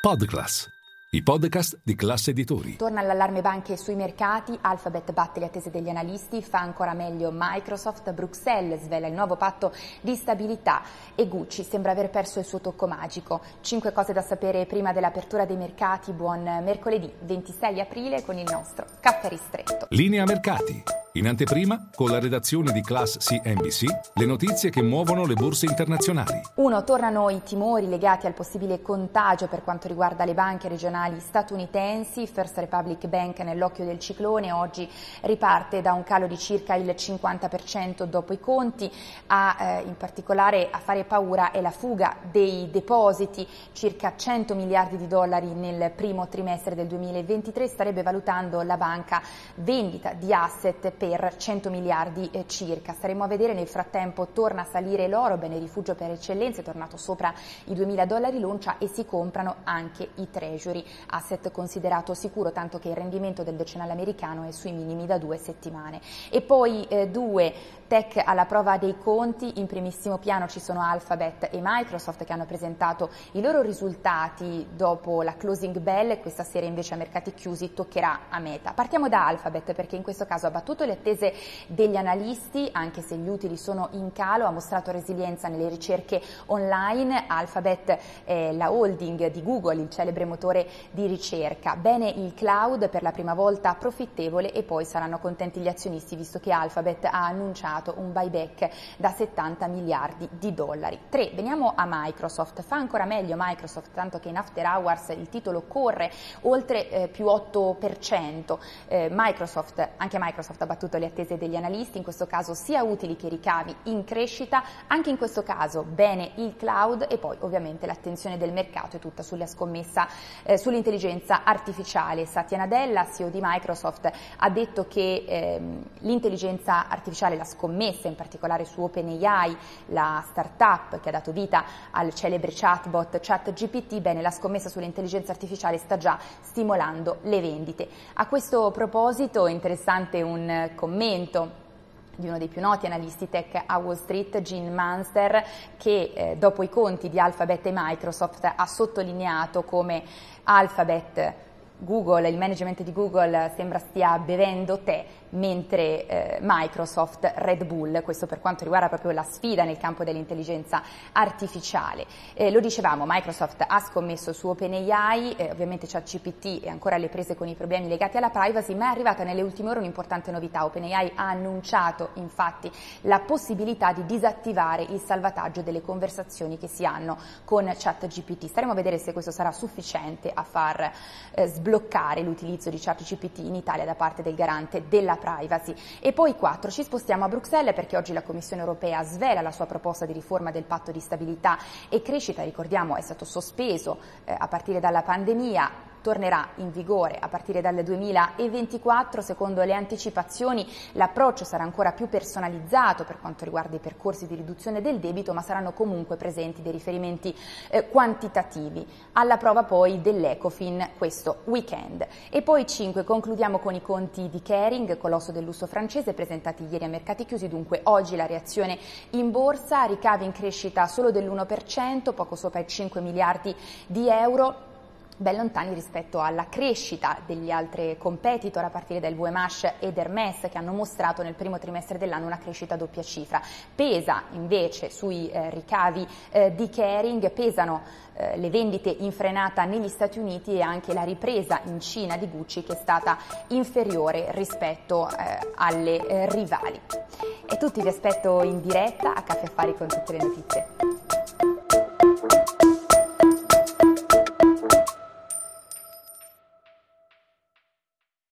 Podclass, i podcast di classe editori. Torna l'allarme banche sui mercati, Alphabet batte le attese degli analisti, fa ancora meglio Microsoft, Bruxelles svela il nuovo patto di stabilità e Gucci sembra aver perso il suo tocco magico. Cinque cose da sapere prima dell'apertura dei mercati, buon mercoledì 26 aprile con il nostro caffè ristretto. Linea mercati. In anteprima, con la redazione di Class CNBC, le notizie che muovono le borse internazionali. Uno, tornano i timori legati al possibile contagio per quanto riguarda le banche regionali statunitensi. First Republic Bank nell'occhio del ciclone oggi riparte da un calo di circa il 50% dopo i conti. A, eh, in particolare a fare paura è la fuga dei depositi, circa 100 miliardi di dollari nel primo trimestre del 2023. Starebbe valutando la banca vendita di asset per 100 miliardi eh, circa. Staremo a vedere nel frattempo torna a salire l'oro, bene rifugio per eccellenza, è tornato sopra i 2000 dollari l'oncia e si comprano anche i treasury, asset considerato sicuro tanto che il rendimento del decennale americano è sui minimi da due settimane. E poi eh, due tech alla prova dei conti, in primissimo piano ci sono Alphabet e Microsoft che hanno presentato i loro risultati dopo la closing bell questa sera invece a mercati chiusi toccherà a Meta. Partiamo da Alphabet perché in questo caso ha battuto le attese degli analisti, anche se gli utili sono in calo, ha mostrato resilienza nelle ricerche online. Alphabet è la holding di Google, il celebre motore di ricerca. Bene il cloud per la prima volta profittevole e poi saranno contenti gli azionisti visto che Alphabet ha annunciato un buyback da 70 miliardi di dollari. 3. Veniamo a Microsoft. Fa ancora meglio Microsoft, tanto che in after hours il titolo corre oltre eh, più 8%. Eh, Microsoft, anche Microsoft ha battuto battuto le attese degli analisti, in questo caso sia utili che ricavi in crescita, anche in questo caso bene il cloud e poi ovviamente l'attenzione del mercato è tutta sulla scommessa eh, sull'intelligenza artificiale. Satya Nadella, CEO di Microsoft, ha detto che ehm, l'intelligenza artificiale, la scommessa in particolare su OpenAI, la startup che ha dato vita al celebre chatbot ChatGPT, bene la scommessa sull'intelligenza artificiale sta già stimolando le vendite. A questo proposito è interessante un commento di uno dei più noti analisti tech a Wall Street, Gene Munster, che eh, dopo i conti di Alphabet e Microsoft ha sottolineato come Alphabet Google, il management di Google sembra stia bevendo tè mentre eh, Microsoft, Red Bull, questo per quanto riguarda proprio la sfida nel campo dell'intelligenza artificiale. Eh, lo dicevamo, Microsoft ha scommesso su OpenAI, eh, ovviamente ChatGPT è ancora alle prese con i problemi legati alla privacy, ma è arrivata nelle ultime ore un'importante novità. OpenAI ha annunciato infatti la possibilità di disattivare il salvataggio delle conversazioni che si hanno con ChatGPT. Staremo a vedere se questo sarà sufficiente a far eh, sbloccare l'utilizzo di ChatGPT in Italia da parte del garante della privacy. E poi 4, ci spostiamo a Bruxelles perché oggi la Commissione europea svela la sua proposta di riforma del patto di stabilità e crescita, ricordiamo è stato sospeso eh, a partire dalla pandemia, tornerà in vigore a partire dal 2024. Secondo le anticipazioni l'approccio sarà ancora più personalizzato per quanto riguarda i percorsi di riduzione del debito, ma saranno comunque presenti dei riferimenti eh, quantitativi. Alla prova poi dell'Ecofin questo weekend. E poi 5 concludiamo con i conti di Kering, colosso del lusso francese, presentati ieri a mercati chiusi, dunque oggi la reazione in borsa, ricavi in crescita solo dell'1%, poco sopra i 5 miliardi di euro ben lontani rispetto alla crescita degli altri competitor a partire dal VMH ed Hermes che hanno mostrato nel primo trimestre dell'anno una crescita a doppia cifra. Pesa invece sui eh, ricavi eh, di Kering, pesano eh, le vendite in frenata negli Stati Uniti e anche la ripresa in Cina di Gucci che è stata inferiore rispetto eh, alle eh, rivali. E tutti vi aspetto in diretta a Caffè Affari con tutte le notizie.